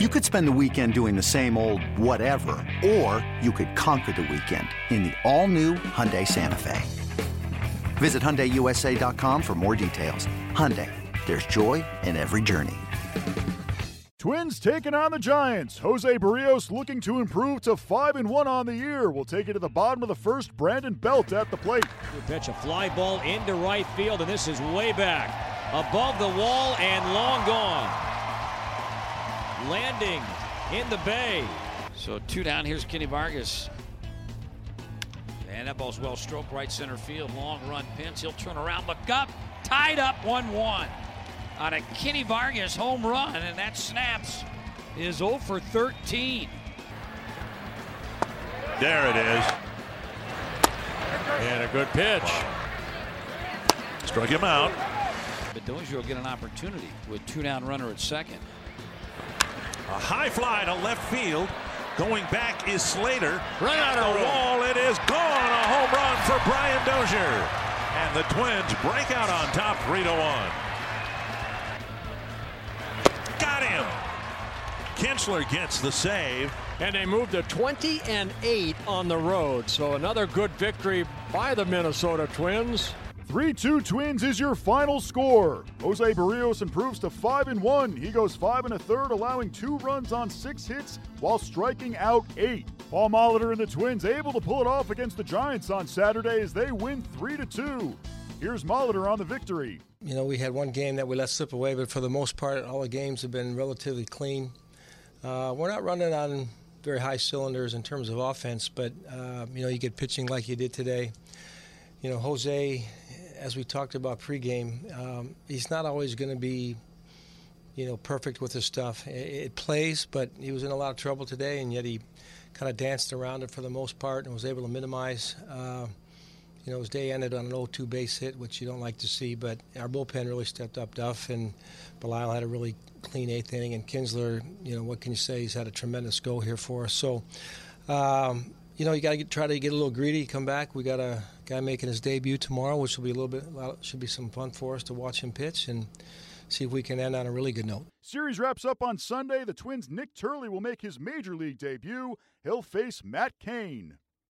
You could spend the weekend doing the same old whatever, or you could conquer the weekend in the all-new Hyundai Santa Fe. Visit HyundaiUSA.com for more details. Hyundai, there's joy in every journey. Twins taking on the Giants. Jose Berrios looking to improve to 5 and 1 on the year. We'll take it to the bottom of the first. Brandon Belt at the plate. Good pitch, a fly ball into right field, and this is way back. Above the wall and long gone. Landing in the bay. So two down. Here's Kenny Vargas. And that ball's well stroked right center field. Long run Pence. He'll turn around, look up. Tied up 1 1 on a Kenny Vargas home run, and that snaps is 0 for 13. There it is. And a good pitch. Struck him out. But Dozier will get an opportunity with two down runner at second. A high fly to left field. Going back is Slater. Run out of the wall. It is gone. A home run for Brian Dozier. And the Twins break out on top 3 to 1. Got him. Kintzler gets the save. And they move to 20 and 8 on the road. So another good victory by the Minnesota Twins. 3 2 Twins is your final score. Jose Berrios improves to 5 and 1. He goes 5 and a third, allowing two runs on six hits while striking out eight. Paul Molitor and the Twins able to pull it off against the Giants on Saturday as they win 3 to 2. Here's Molitor on the victory. You know, we had one game that we let slip away, but for the most part, all the games have been relatively clean. Uh, we're not running on very high cylinders in terms of offense, but uh, you know, you get pitching like you did today. You know, Jose, as we talked about pregame, um, he's not always going to be, you know, perfect with his stuff. It, it, plays, but he was in a lot of trouble today, and yet he kind of danced around it for the most part and was able to minimize. Uh, you know, his day ended on an 0-2 base hit, which you don't like to see, but our bullpen really stepped up. Duff and Belisle had a really clean eighth inning, and Kintzler, you know, what can you say? He's had a tremendous go here for us. So, um, you know, you got to try to get a little greedy. Come back. We got a guy making his debut tomorrow, which will be a little bit, should be some fun for us to watch him pitch and see if we can end on a really good note. Series wraps up on Sunday. The Twins' Nick Turley will make his major league debut. He'll face Matt Cain.